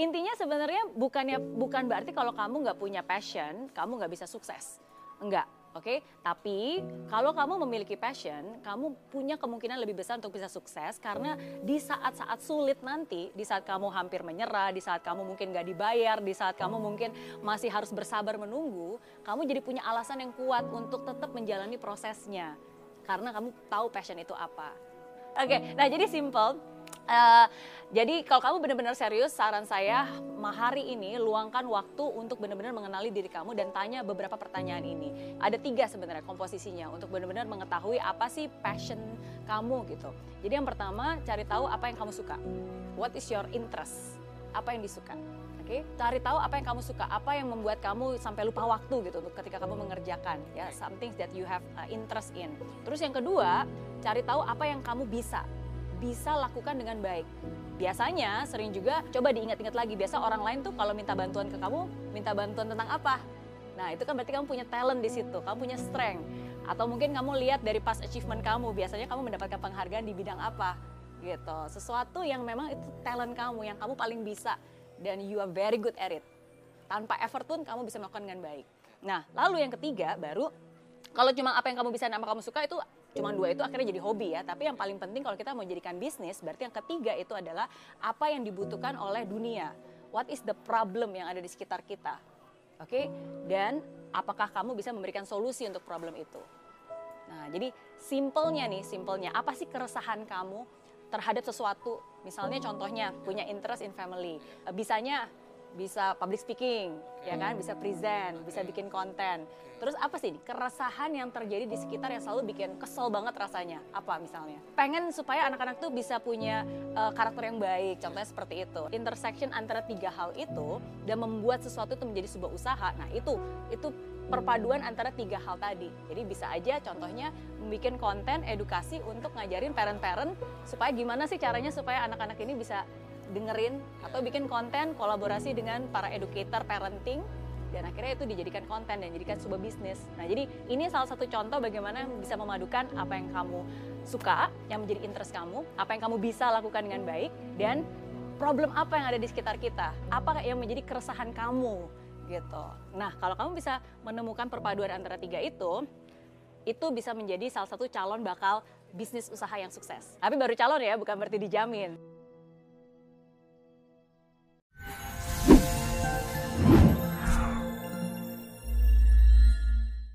intinya sebenarnya bukannya bukan berarti kalau kamu nggak punya passion, kamu nggak bisa sukses. Enggak, oke? Tapi kalau kamu memiliki passion, kamu punya kemungkinan lebih besar untuk bisa sukses karena di saat-saat sulit nanti, di saat kamu hampir menyerah, di saat kamu mungkin nggak dibayar, di saat kamu mungkin masih harus bersabar menunggu, kamu jadi punya alasan yang kuat untuk tetap menjalani prosesnya karena kamu tahu passion itu apa. Oke, nah jadi simple Uh, jadi kalau kamu benar-benar serius, saran saya hari ini luangkan waktu untuk benar-benar mengenali diri kamu dan tanya beberapa pertanyaan ini. Ada tiga sebenarnya komposisinya untuk benar-benar mengetahui apa sih passion kamu gitu. Jadi yang pertama cari tahu apa yang kamu suka. What is your interest? Apa yang disuka? Oke, okay? cari tahu apa yang kamu suka, apa yang membuat kamu sampai lupa waktu gitu untuk ketika kamu mengerjakan ya something that you have uh, interest in. Terus yang kedua, cari tahu apa yang kamu bisa bisa lakukan dengan baik. Biasanya sering juga coba diingat-ingat lagi. Biasa orang lain tuh kalau minta bantuan ke kamu, minta bantuan tentang apa? Nah, itu kan berarti kamu punya talent di situ, kamu punya strength. Atau mungkin kamu lihat dari past achievement kamu, biasanya kamu mendapatkan penghargaan di bidang apa? Gitu. Sesuatu yang memang itu talent kamu, yang kamu paling bisa dan you are very good at it. Tanpa effort pun kamu bisa melakukan dengan baik. Nah, lalu yang ketiga baru kalau cuma apa yang kamu bisa dan apa kamu suka itu cuma dua itu akhirnya jadi hobi ya. Tapi yang paling penting kalau kita mau jadikan bisnis, berarti yang ketiga itu adalah apa yang dibutuhkan oleh dunia. What is the problem yang ada di sekitar kita? Oke, okay? dan apakah kamu bisa memberikan solusi untuk problem itu? Nah, jadi simpelnya nih, simpelnya apa sih keresahan kamu terhadap sesuatu? Misalnya contohnya punya interest in family, bisanya bisa public speaking, ya kan, bisa present, bisa bikin konten. Terus apa sih keresahan yang terjadi di sekitar yang selalu bikin kesel banget rasanya? Apa misalnya? Pengen supaya anak-anak tuh bisa punya uh, karakter yang baik, contohnya seperti itu. Intersection antara tiga hal itu dan membuat sesuatu itu menjadi sebuah usaha. Nah itu itu perpaduan antara tiga hal tadi. Jadi bisa aja contohnya membuat konten edukasi untuk ngajarin parent-parent supaya gimana sih caranya supaya anak-anak ini bisa dengerin atau bikin konten kolaborasi dengan para educator parenting dan akhirnya itu dijadikan konten dan dijadikan sebuah bisnis. Nah, jadi ini salah satu contoh bagaimana bisa memadukan apa yang kamu suka, yang menjadi interest kamu, apa yang kamu bisa lakukan dengan baik, dan problem apa yang ada di sekitar kita, apa yang menjadi keresahan kamu, gitu. Nah, kalau kamu bisa menemukan perpaduan antara tiga itu, itu bisa menjadi salah satu calon bakal bisnis usaha yang sukses. Tapi baru calon ya, bukan berarti dijamin.